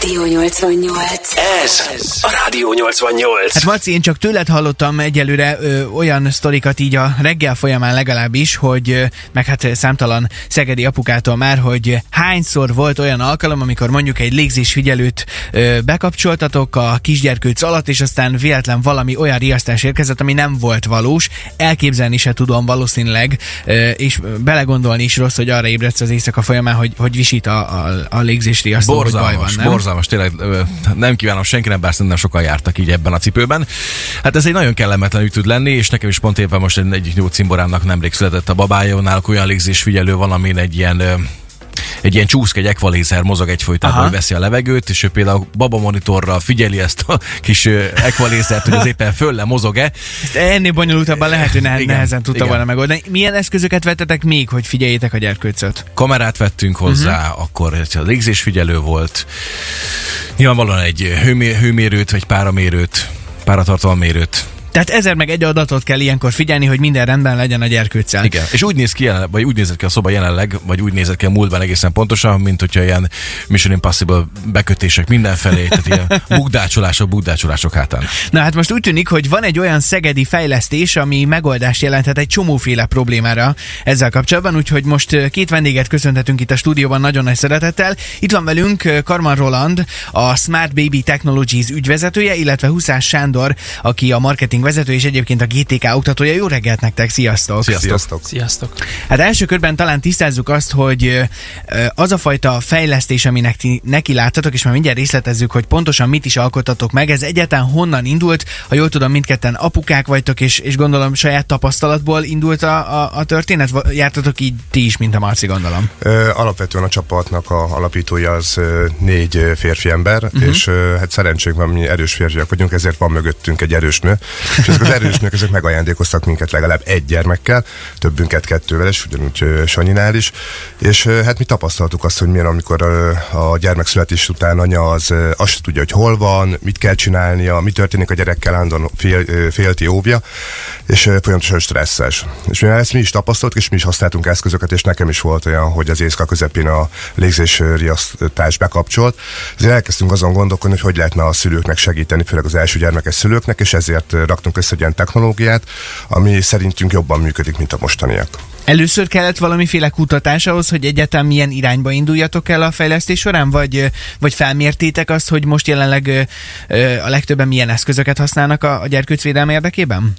Rádió 88. Ez a Rádió 88. Hát Maci, én csak tőled hallottam egyelőre ö, olyan sztorikat így a reggel folyamán legalábbis, hogy ö, meg hát számtalan szegedi apukától már, hogy hányszor volt olyan alkalom, amikor mondjuk egy légzésfigyelőt ö, bekapcsoltatok a kisgyerkőc alatt, és aztán véletlen valami olyan riasztás érkezett, ami nem volt valós. Elképzelni se tudom valószínűleg, ö, és belegondolni is rossz, hogy arra ébredsz az éjszaka folyamán, hogy, hogy visít a, a, a légzésriasztó, hogy baj van, nem? borzalmas, tényleg ö, nem kívánom senkinek, bár szerintem sokan jártak így ebben a cipőben. Hát ez egy nagyon kellemetlen tud lenni, és nekem is pont éppen most egy, egy jó cimborámnak nemrég született a babája, náluk olyan légzésfigyelő van, amin egy ilyen egy ilyen csúszk, egy ekvalézer mozog egyfolytában, hogy veszi a levegőt, és ő például baba monitorral figyeli ezt a kis ekvalézert, hogy az éppen fölle mozog-e. Ezt ennél bonyolultabban lehet, hogy ne, Igen, nehezen tudta igen. volna megoldani. Milyen eszközöket vettetek még, hogy figyeljétek a gyerkőcöt? kamerát vettünk hozzá, uh-huh. akkor az légzésfigyelő volt, nyilvánvalóan egy hőmé- hőmérőt, vagy páramérőt, páratartalmérőt. Tehát ezer meg egy adatot kell ilyenkor figyelni, hogy minden rendben legyen a gyerkőccel. Igen. És úgy néz ki jelen, vagy úgy nézett ki a szoba jelenleg, vagy úgy nézett ki a múltban egészen pontosan, mint hogyha ilyen Mission Impossible bekötések mindenfelé, tehát ilyen bukdácsolások, bukdácsolások hátán. Na hát most úgy tűnik, hogy van egy olyan szegedi fejlesztés, ami megoldást jelenthet egy csomóféle problémára ezzel kapcsolatban, úgyhogy most két vendéget köszönhetünk itt a stúdióban nagyon nagy szeretettel. Itt van velünk Karman Roland, a Smart Baby Technologies ügyvezetője, illetve Huszás Sándor, aki a marketing vezető és egyébként a GTK oktatója. Jó reggelt nektek, sziasztok! Sziasztok. Sziasztok! Sziasztok! Hát első körben talán tisztázzuk azt, hogy az a fajta fejlesztés, aminek ti neki láttatok, és már mindjárt részletezzük, hogy pontosan mit is alkottatok meg, ez egyáltalán honnan indult, ha jól tudom, mindketten apukák vagytok, és, és gondolom saját tapasztalatból indult a, a, a történet, jártatok így ti is, mint a Marci, gondolom. Ö, Alapvetően a csapatnak a alapítója az négy férfi ember, uh-huh. és hát szerencsénk van, mi erős férfiak vagyunk, ezért van mögöttünk egy erős nő. És ezek az erős nők, ezek megajándékoztak minket legalább egy gyermekkel, többünket kettővel, és ugyanúgy Sanyinál is. És hát mi tapasztaltuk azt, hogy milyen, amikor a gyermek születés után anya az azt tudja, hogy hol van, mit kell csinálnia, mi történik a gyerekkel, állandóan fél, félti, óvja, és folyamatosan stresszes. És mivel ezt mi is tapasztaltuk, és mi is használtunk eszközöket, és nekem is volt olyan, hogy az éjszaka közepén a légzésriasztás bekapcsolt. Ezért elkezdtünk azon gondolkodni, hogy hogy lehetne a szülőknek segíteni, főleg az első gyermekes szülőknek, és ezért raktunk össze egy ilyen technológiát, ami szerintünk jobban működik, mint a mostaniak. Először kellett valamiféle kutatás ahhoz, hogy egyáltalán milyen irányba induljatok el a fejlesztés során, vagy, vagy felmértétek azt, hogy most jelenleg a legtöbben milyen eszközöket használnak a, a gyerkőcvédelme érdekében?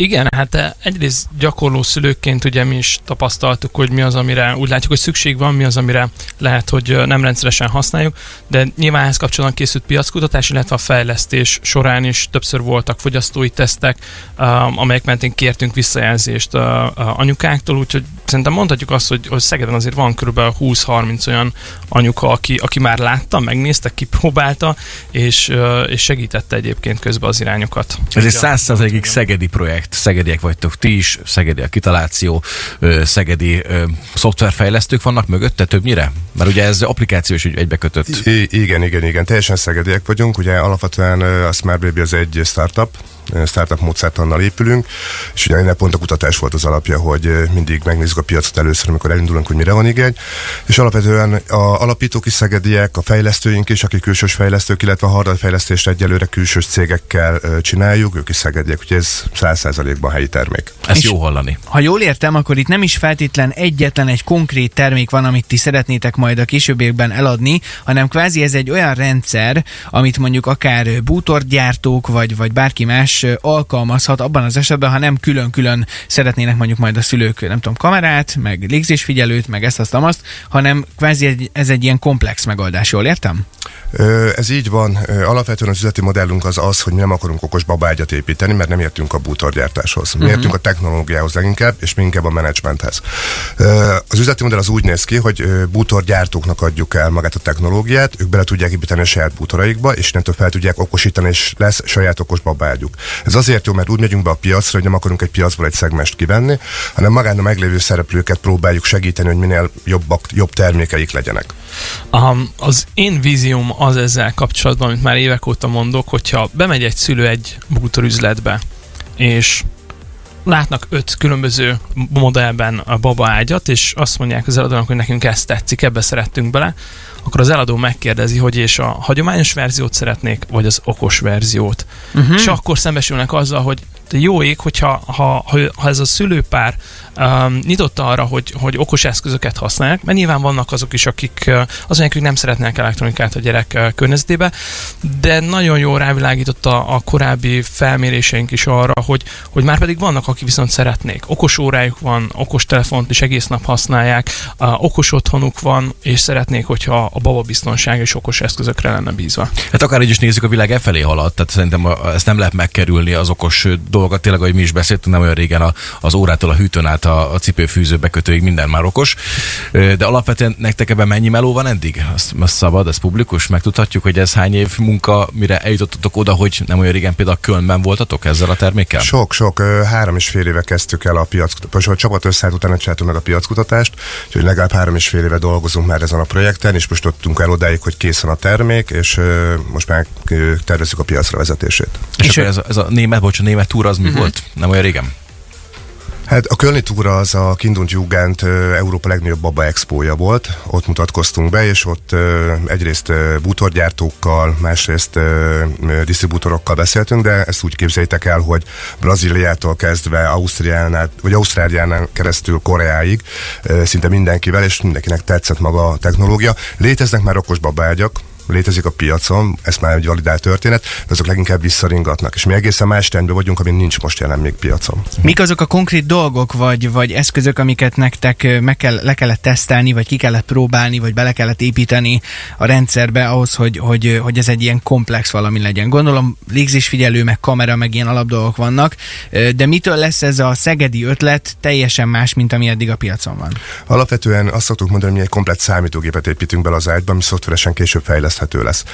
Igen, hát eh, egyrészt gyakorló szülőkként ugye mi is tapasztaltuk, hogy mi az, amire úgy látjuk, hogy szükség van, mi az, amire lehet, hogy eh, nem rendszeresen használjuk, de nyilván ehhez kapcsolatban készült piackutatás, illetve a fejlesztés során is többször voltak fogyasztói tesztek, um, amelyek mentén kértünk visszajelzést uh, anyukáktól, úgyhogy szerintem mondhatjuk azt, hogy, hogy Szegeden azért van kb. 20-30 olyan anyuka, aki, aki már látta, megnézte, kipróbálta, és, és segítette egyébként közben az irányokat. Ez egy százszerzalékig szegedi projekt, szegediek vagytok ti is, szegedi a kitaláció, szegedi szoftverfejlesztők vannak mögötte többnyire? Mert ugye ez applikáció is egybekötött. I- igen, igen, igen. Teljesen szegediek vagyunk. Ugye alapvetően a Smart Baby az egy startup, startup módszertannal épülünk, és ugye ennek pont a kutatás volt az alapja, hogy mindig megnézzük a piacot először, amikor elindulunk, hogy mire van igény, és alapvetően a alapítók is szegediek, a fejlesztőink is, akik külsős fejlesztők, illetve a hardware fejlesztést egyelőre külsős cégekkel csináljuk, ők is szegediek, úgyhogy ez 100%-ban helyi termék. Ezt És- jó hallani. Ha jól értem, akkor itt nem is feltétlen egyetlen egy konkrét termék van, amit ti szeretnétek majd a későbbiekben eladni, hanem kvázi ez egy olyan rendszer, amit mondjuk akár bútorgyártók vagy, vagy bárki más ö, alkalmazhat abban az esetben, ha nem külön-külön szeretnének mondjuk majd a szülők, nem tudom, kamerát, meg légzésfigyelőt, meg ezt, azt, azt, hanem kvázi ez egy ilyen komplex megoldás, jól értem? Ez így van. Alapvetően az üzleti modellünk az az, hogy mi nem akarunk okos babágyat építeni, mert nem értünk a bútorgyártáshoz. Mi értünk a technológiához leginkább, és mi inkább a menedzsmenthez. Az üzleti modell az úgy néz ki, hogy bútorgyártóknak adjuk el magát a technológiát, ők bele tudják építeni a saját bútoraikba, és innentől fel tudják okosítani, és lesz saját okos babágyuk. Ez azért jó, mert úgy megyünk be a piacra, hogy nem akarunk egy piacból egy szegmest kivenni, hanem magán a meglévő szereplőket próbáljuk segíteni, hogy minél jobbak, jobb termékeik legyenek. Um, az én vízióm az ezzel kapcsolatban, amit már évek óta mondok, hogyha bemegy egy szülő egy bútorüzletbe, és látnak öt különböző modellben a baba ágyat, és azt mondják az eladónak, hogy nekünk ezt tetszik, ebbe szerettünk bele, akkor az eladó megkérdezi, hogy és a hagyományos verziót szeretnék, vagy az okos verziót. Uh-huh. És akkor szembesülnek azzal, hogy jó ég, hogyha ha, ha, ha ez a szülőpár um, nyitott arra, hogy, hogy okos eszközöket használják, mert nyilván vannak azok is, akik uh, mondják, hogy nem szeretnék elektronikát a gyerek uh, környezetébe, de nagyon jól rávilágított a, a korábbi felméréseink is arra, hogy, hogy már pedig vannak, akik viszont szeretnék. Okos órájuk van, okos telefont is egész nap használják, uh, okos otthonuk van, és szeretnék, hogyha a baba biztonság és okos eszközökre lenne bízva. Hát akár így is nézzük, a világ e felé halad, tehát szerintem a- ezt nem lehet megkerülni az okos ö, dolgokat, tényleg, ahogy mi is beszéltünk, nem olyan régen a, az órától a hűtőn át a, a cipőfűző bekötőig minden már okos. De alapvetően nektek ebben mennyi meló van eddig? Azt, azt szabad, ez publikus, megtudhatjuk, hogy ez hány év munka, mire eljutottatok oda, hogy nem olyan régen például Kölnben voltatok ezzel a termékkel? Sok, sok, ö, három és fél éve kezdtük el a piackutatást. Most a csapat összeállt, utána csináltuk meg a piackutatást, úgyhogy legalább három és fél éve dolgozunk már ezen a projekten, és most tudtunk el odáig, hogy készen a termék, és most már tervezzük a piacra vezetését. És, És akkor ő- ez, a, ez a német, bocs, a német túra az mi volt? Nem olyan régen? Hát a Kölni túra az a Kindund Jugend Európa legnagyobb baba expója volt, ott mutatkoztunk be, és ott egyrészt bútorgyártókkal, másrészt disztribútorokkal beszéltünk, de ezt úgy képzeljétek el, hogy Brazíliától kezdve Ausztriánál, vagy Ausztráliánál keresztül Koreáig szinte mindenkivel, és mindenkinek tetszett maga a technológia. Léteznek már okos babágyak, létezik a piacon, ez már egy validált történet, de azok leginkább visszaringatnak. És mi egészen más trendben vagyunk, ami nincs most jelen még piacon. Mik azok a konkrét dolgok, vagy, vagy eszközök, amiket nektek meg kell, le kellett tesztelni, vagy ki kellett próbálni, vagy bele kellett építeni a rendszerbe ahhoz, hogy, hogy, hogy ez egy ilyen komplex valami legyen? Gondolom légzésfigyelő, meg kamera, meg ilyen alapdolgok vannak, de mitől lesz ez a szegedi ötlet teljesen más, mint ami eddig a piacon van? Alapvetően azt szoktuk mondani, hogy mi egy komplett számítógépet építünk bele az ágyba, ami szoftveresen később fejleszthető lesz.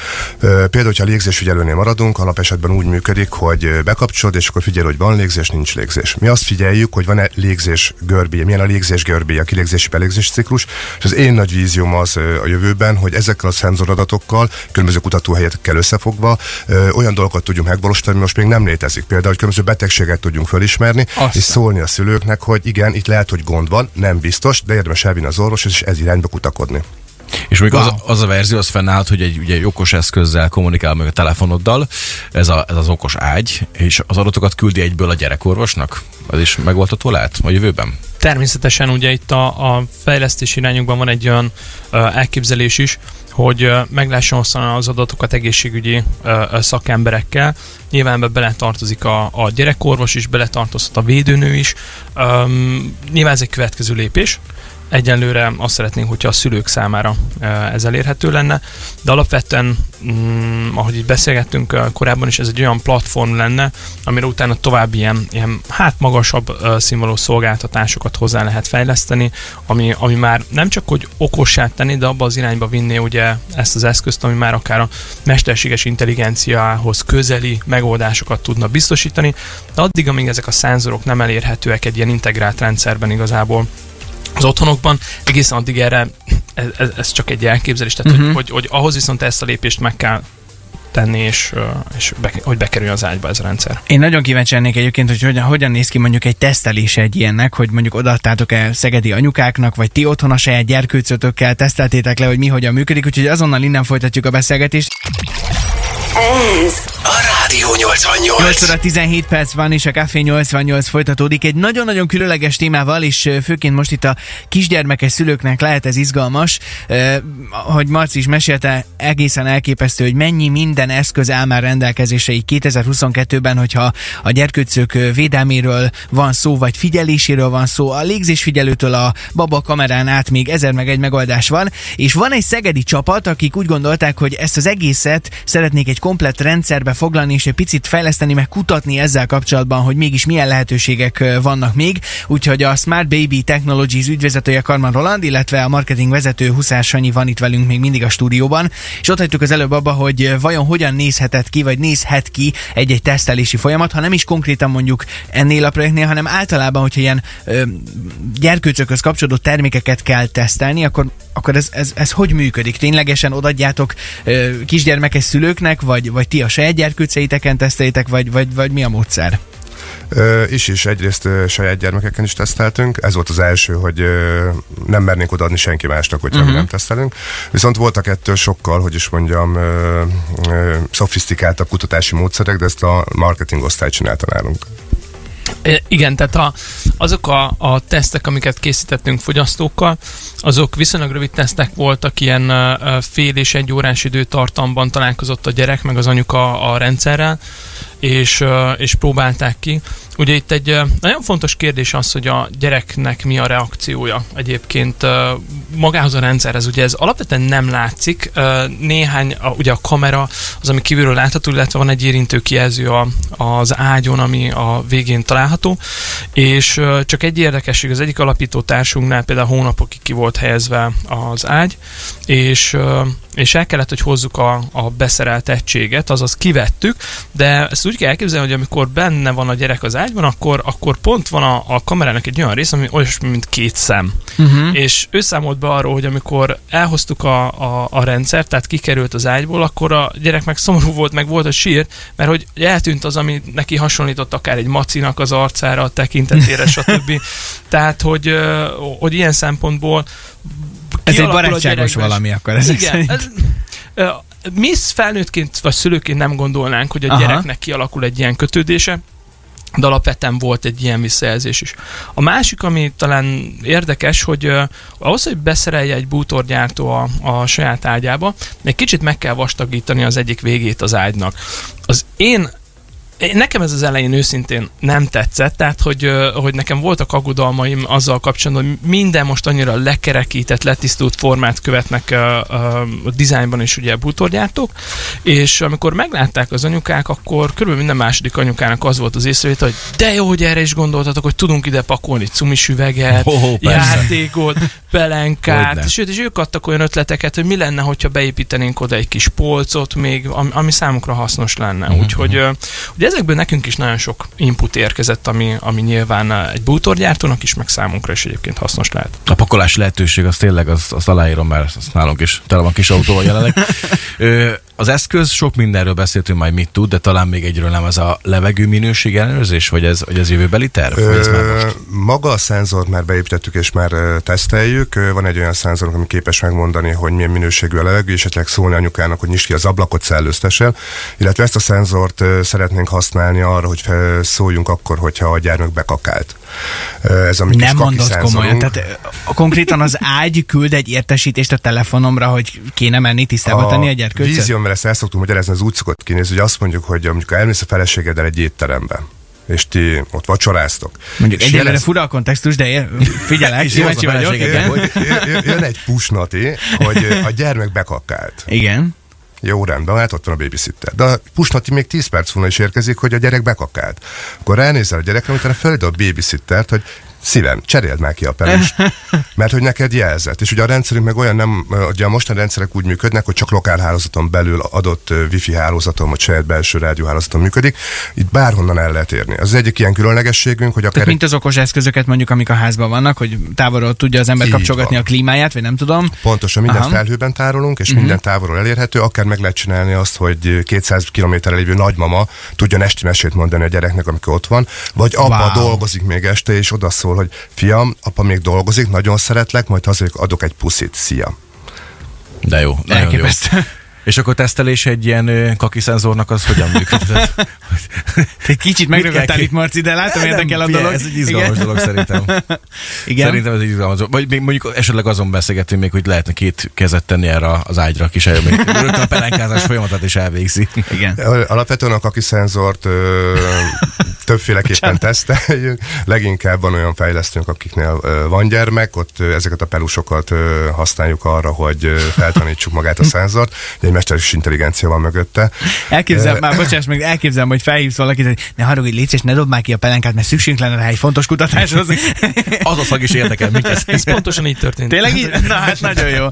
Például, hogyha a légzésfigyelőnél maradunk, alapesetben úgy működik, hogy bekapcsolod, és akkor figyel, hogy van légzés, nincs légzés. Mi azt figyeljük, hogy van-e légzés görbéje, milyen a légzés görbéje, a kilégzési belégzési ciklus, és az én nagy vízióm az a jövőben, hogy ezekkel a szenzoradatokkal, különböző kutatóhelyekkel összefogva olyan dolgokat tudjunk megvalósítani, ami most még nem létezik. Például, hogy különböző betegséget tudjunk fölismerni, Aztán. és szólni a szülőknek, hogy igen, itt lehet, hogy gond van, nem biztos, de érdemes elvinni az orvoshoz, és ez irányba kutakodni. És még wow. Az, az a verzió, az fennállt, hogy egy, ugye, egy okos eszközzel kommunikál meg a telefonoddal, ez, a, ez az okos ágy, és az adatokat küldi egyből a gyerekorvosnak? Az is megoldható lehet a jövőben? Természetesen ugye itt a, a fejlesztés irányokban van egy olyan ö, elképzelés is, hogy ö, meg lehessen osztani az adatokat egészségügyi ö, ö, szakemberekkel. Nyilván ebbe beletartozik a, a gyerekorvos is, beletartozhat a védőnő is. Üm, nyilván ez egy következő lépés. Egyelőre azt szeretnénk, hogyha a szülők számára ö, ez elérhető lenne, de alapvetően, mm, ahogy itt beszélgettünk ö, korábban is, ez egy olyan platform lenne, amire utána további ilyen, ilyen hát magasabb ö, színvonalú szolgáltatásokat hozzá lehet fejleszteni, ami, ami már nem csak hogy okossá tenni, de abba az irányba vinné ugye ezt az eszközt, ami már akár a mesterséges intelligenciához közeli megoldásokat tudna biztosítani, de addig, amíg ezek a szenzorok nem elérhetőek egy ilyen integrált rendszerben igazából, az otthonokban, egészen addig erre ez, ez, ez csak egy elképzelés, tehát uh-huh. hogy, hogy, hogy ahhoz viszont ezt a lépést meg kell tenni, és, és be, hogy bekerüljön az ágyba ez a rendszer. Én nagyon kíváncsi lennék egyébként, hogy hogyan, hogyan néz ki mondjuk egy tesztelés egy ilyennek, hogy mondjuk odaadtátok el szegedi anyukáknak, vagy ti otthon a saját gyerkőcötökkel teszteltétek le, hogy mi hogyan működik, úgyhogy azonnal innen folytatjuk a beszélgetést. Ez A Rádió 88. 8 óra 17 perc van, és a Café 88 folytatódik egy nagyon-nagyon különleges témával, és főként most itt a kisgyermekes szülőknek lehet ez izgalmas. Ö, Hogy Marci is mesélte, egészen elképesztő, hogy mennyi minden eszköz áll már rendelkezésre így 2022-ben, hogyha a gyerkőcök védelméről van szó, vagy figyeléséről van szó, a légzésfigyelőtől a baba kamerán át még ezer meg egy megoldás van, és van egy szegedi csapat, akik úgy gondolták, hogy ezt az egészet szeretnék egy komplett rendszerbe foglalni, és egy picit fejleszteni, meg kutatni ezzel kapcsolatban, hogy mégis milyen lehetőségek vannak még. Úgyhogy a Smart Baby Technologies ügyvezetője Karman Roland, illetve a marketing vezető Huszár Sanyi van itt velünk még mindig a stúdióban, és ott hagytuk az előbb abba, hogy vajon hogyan nézhetett ki, vagy nézhet ki egy-egy tesztelési folyamat, ha nem is konkrétan mondjuk ennél a projektnél, hanem általában, hogyha ilyen ö, gyerkőcökhöz kapcsolódó termékeket kell tesztelni, akkor, akkor ez, ez, ez hogy működik? Ténylegesen odadjátok ö, kisgyermekes szülőknek, vagy, vagy ti a saját gyerkőceiteken tesztelitek, vagy, vagy, vagy mi a módszer? Is is, egyrészt saját gyermekeken is teszteltünk. Ez volt az első, hogy nem mernénk odaadni senki másnak, hogyha uh-huh. mi nem tesztelünk. Viszont voltak ettől sokkal, hogy is mondjam, szofisztikáltabb kutatási módszerek, de ezt a marketing osztály csinálta nálunk. Igen, tehát a, azok a, a tesztek, amiket készítettünk fogyasztókkal, azok viszonylag rövid tesztek voltak, ilyen fél és egy órás időtartamban találkozott a gyerek meg az anyuka a rendszerrel, és, és próbálták ki. Ugye itt egy nagyon fontos kérdés az, hogy a gyereknek mi a reakciója egyébként magához a rendszerhez. Ugye ez alapvetően nem látszik. Néhány, ugye a kamera az, ami kívülről látható, illetve van egy érintő kijelző a, az ágyon, ami a végén található, és csak egy érdekesség, az egyik alapító társunknál például hónapokig ki volt helyezve az ágy, és, és el kellett, hogy hozzuk a, a beszerelt egységet, azaz kivettük, de ezt úgy kell elképzelni, hogy amikor benne van a gyerek az ágyban, akkor, akkor pont van a, a kamerának egy olyan rész, ami olyasmi, mint két szem. Uh-huh. És ő számolt be arról, hogy amikor elhoztuk a, a, a rendszert, tehát kikerült az ágyból, akkor a gyerek meg szomorú volt, meg volt a sír, mert hogy eltűnt az, ami neki hasonlított akár egy macinak az arcára, a tekintetére, stb. Tehát, hogy, hogy ilyen szempontból Ez egy barátságos valami akkor ezek igen, szerint. ez, mi felnőttként vagy szülőként nem gondolnánk, hogy a Aha. gyereknek kialakul egy ilyen kötődése, de alapvetően volt egy ilyen visszajelzés is. A másik, ami talán érdekes, hogy uh, ahhoz, hogy beszerelje egy bútorgyártó a, a saját ágyába, egy kicsit meg kell vastagítani az egyik végét az ágynak. Az én- Nekem ez az elején őszintén nem tetszett, tehát hogy, hogy nekem voltak aggodalmaim azzal kapcsolatban, hogy minden most annyira lekerekített, letisztult formát követnek ö, ö, a dizájnban is ugye a bútorgyártók, és amikor meglátták az anyukák, akkor körülbelül minden második anyukának az volt az észrevétel, hogy de jó, hogy erre is gondoltatok, hogy tudunk ide pakolni cumis üveget, persze. játékot, pelenkát, sőt, és ők adtak olyan ötleteket, hogy mi lenne, hogyha beépítenénk oda egy kis polcot még, ami, ami számukra hasznos lenne. Mhm, Úgyhogy ö, ugye ezekből nekünk is nagyon sok input érkezett, ami, ami nyilván ö, egy bútorgyártónak is, meg számunkra is egyébként hasznos lehet. A pakolási lehetőség az tényleg, az, azt aláírom, mert azt nálunk is tele van kis autóval jelenleg. Ö, az eszköz, sok mindenről beszéltünk majd mit tud, de talán még egyről nem ez a levegő minőség ellenőrzés, vagy ez, vagy ez jövőbeli terv? Vagy ez már most? Ö, Maga a szenzort már beépítettük és már ö, teszteljük. Ö, Van egy olyan szenzor, ami képes megmondani, hogy milyen minőségű a levegő, és esetleg szólni anyukának, hogy nyisd ki az ablakot, szellőztesen. Illetve ezt a szenzort ö, szeretnénk használni arra, hogy szóljunk akkor, hogyha a gyermek bekakált. Ö, Ez a mi Nem kaki mondod szenzorunk. komolyan. Tehát ö, konkrétan az ágy küld egy értesítést a telefonomra, hogy kéne menni tisztába tenni a gyerkőcöt? Mert ezt el szoktunk magyarázni, az úgy szokott kinézni, hogy azt mondjuk, hogy amikor elmész a feleségeddel egy étterembe, és ti ott vacsoráztok. Mondjuk egyelőre jelez- fura a kontextus, de ér- figyelek, kíváncsi vagyok. jön- jön egy pusnati, hogy a gyermek bekakált. igen. Jó, rendben, hát ott van a babysitter. De a pusnati még 10 perc múlva is érkezik, hogy a gyerek bekakált. Akkor ránézel a gyerekre, utána felid a babysittert, hogy szívem, cseréld már ki a pelust, mert hogy neked jelzett. És ugye a rendszerünk meg olyan nem, ugye a mostani rendszerek úgy működnek, hogy csak lokálhálózaton belül adott wifi hálózaton, vagy saját belső rádióhálózaton működik. Itt bárhonnan el lehet érni. Az egyik ilyen különlegességünk, hogy akár Tehát mint az okos eszközöket mondjuk, amik a házban vannak, hogy távolról tudja az ember kapcsolgatni van. a klímáját, vagy nem tudom. Pontosan mindent Aha. felhőben tárolunk, és uh-huh. minden távolról elérhető, akár meg lehet csinálni azt, hogy 200 kilométerre lévő nagymama tudjon esti mesét mondani a gyereknek, amikor ott van, vagy apa Wow. dolgozik még este, és oda szól, hogy fiam, apa még dolgozik, nagyon szeretlek, majd hazajövök, adok egy puszit, szia. De jó, nagyon jó. És akkor tesztelés egy ilyen kaki szenzornak az hogyan működik? Egy kicsit ki- itt, Marci, de látom, érdekel a dolog. Ez egy izgalmas dolog szerintem. Igen. Szerintem ez egy izgalmas dolog. Vagy még mondjuk esetleg azon beszélgetünk még, hogy lehetne két kezet tenni erre az ágyra, kis még rögtön a pelenkázás folyamatát is elvégzi. Igen. Alapvetően a kaki szenzort ö, többféleképpen teszteljük. Leginkább van olyan fejlesztőnk, akiknél van gyermek, ott ezeket a pelusokat használjuk arra, hogy feltanítsuk magát a szenzort. Ugye egy mesterséges intelligencia van mögötte. Elképzelem, már bocsáss meg, elképzelem, hogy felhívsz valakit, hogy ne haragudj, légy és ne dobd már ki a pelenkát, mert szükségünk lenne rá egy fontos kutatáshoz. Az a szag is érdekel minket. Ez pontosan így történt. Tényleg így? Na hát nagyon jó.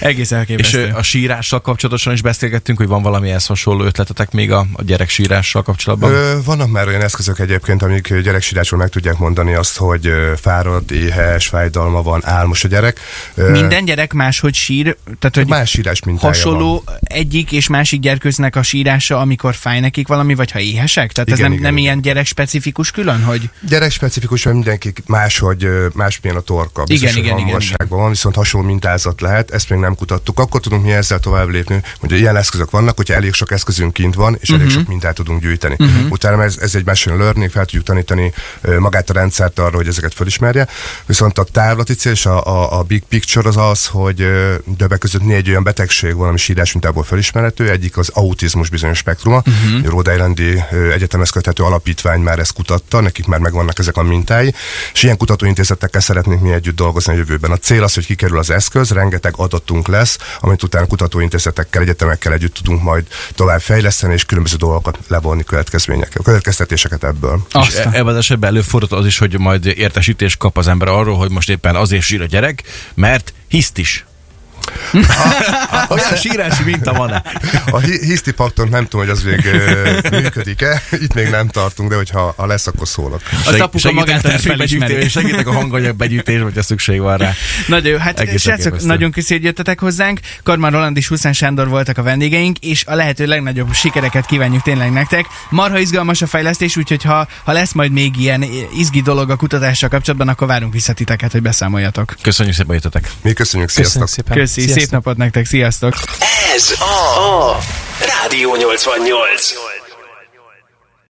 Egész És elképesztő. ö, a sírással kapcsolatosan is beszélgettünk, hogy van valami ehhez hasonló ötletetek még a, a gyerek sírással kapcsolatban? Ö, vannak már olyan eszközök, eszközök egyébként, amik gyereksírásról meg tudják mondani azt, hogy fáradt, éhes, fájdalma van, álmos a gyerek. Minden gyerek máshogy sír, tehát hogy Más sírás hasonló van. egyik és másik gyerkőznek a sírása, amikor fáj nekik valami, vagy ha éhesek? Tehát ez Igen, nem, igen, nem igen. ilyen gyerek specifikus külön, hogy Gyerek specifikus, mert mindenki máshogy, másmilyen a torka. Biztos, Igen, igen, igen, hangosságban van, viszont hasonló mintázat lehet, ezt még nem kutattuk. Akkor tudunk mi ezzel tovább lépni, hogy ilyen eszközök vannak, hogyha elég sok eszközünk kint van, és elég sok mintát tudunk gyűjteni. Utána ez, ez egy machine learning, fel tudjuk tanítani magát a rendszert arra, hogy ezeket felismerje. Viszont a távlati cél és a, a, a big picture az az, hogy többek között négy olyan betegség van, ami sírás mintából felismerhető. Egyik az autizmus bizonyos spektruma. Uh-huh. A Rhode Islandi egyetemhez köthető alapítvány már ezt kutatta, nekik már megvannak ezek a mintái, és ilyen kutatóintézetekkel szeretnénk mi együtt dolgozni a jövőben. A cél az, hogy kikerül az eszköz, rengeteg adatunk lesz, amit utána kutatóintézetekkel, egyetemekkel együtt tudunk majd tovább fejleszteni, és különböző dolgokat levonni következményekkel, következtetéseket ebből. És Aztán. e- ebben az esetben előfordult az is, hogy majd értesítést kap az ember arról, hogy most éppen azért sír a gyerek, mert hiszt is. Olyan sírási minta van-e? A hi- hiszti faktor nem tudom, hogy az még működik-e, itt még nem tartunk, de hogyha ha lesz, akkor szólok. Az apuka magától is felismeri. Segítek a hanganyag begyűjtés, hogyha szükség van rá. Nagyon jó, hát Egész srácok, nagyon köszi, hogy jöttetek hozzánk. Karman Roland és Huszán Sándor voltak a vendégeink, és a lehető legnagyobb sikereket kívánjuk tényleg nektek. Marha izgalmas a fejlesztés, úgyhogy ha, ha lesz majd még ilyen izgi dolog a kutatással kapcsolatban, akkor várunk vissza titeket, hogy beszámoljatok. Köszönjük szépen, hogy jöttetek. Mi köszönjük, sziasztok! Köszönjük szépen. Köszi, szép Sziasztok. napot nektek, sziasztok! Ez a, a Rádió 88.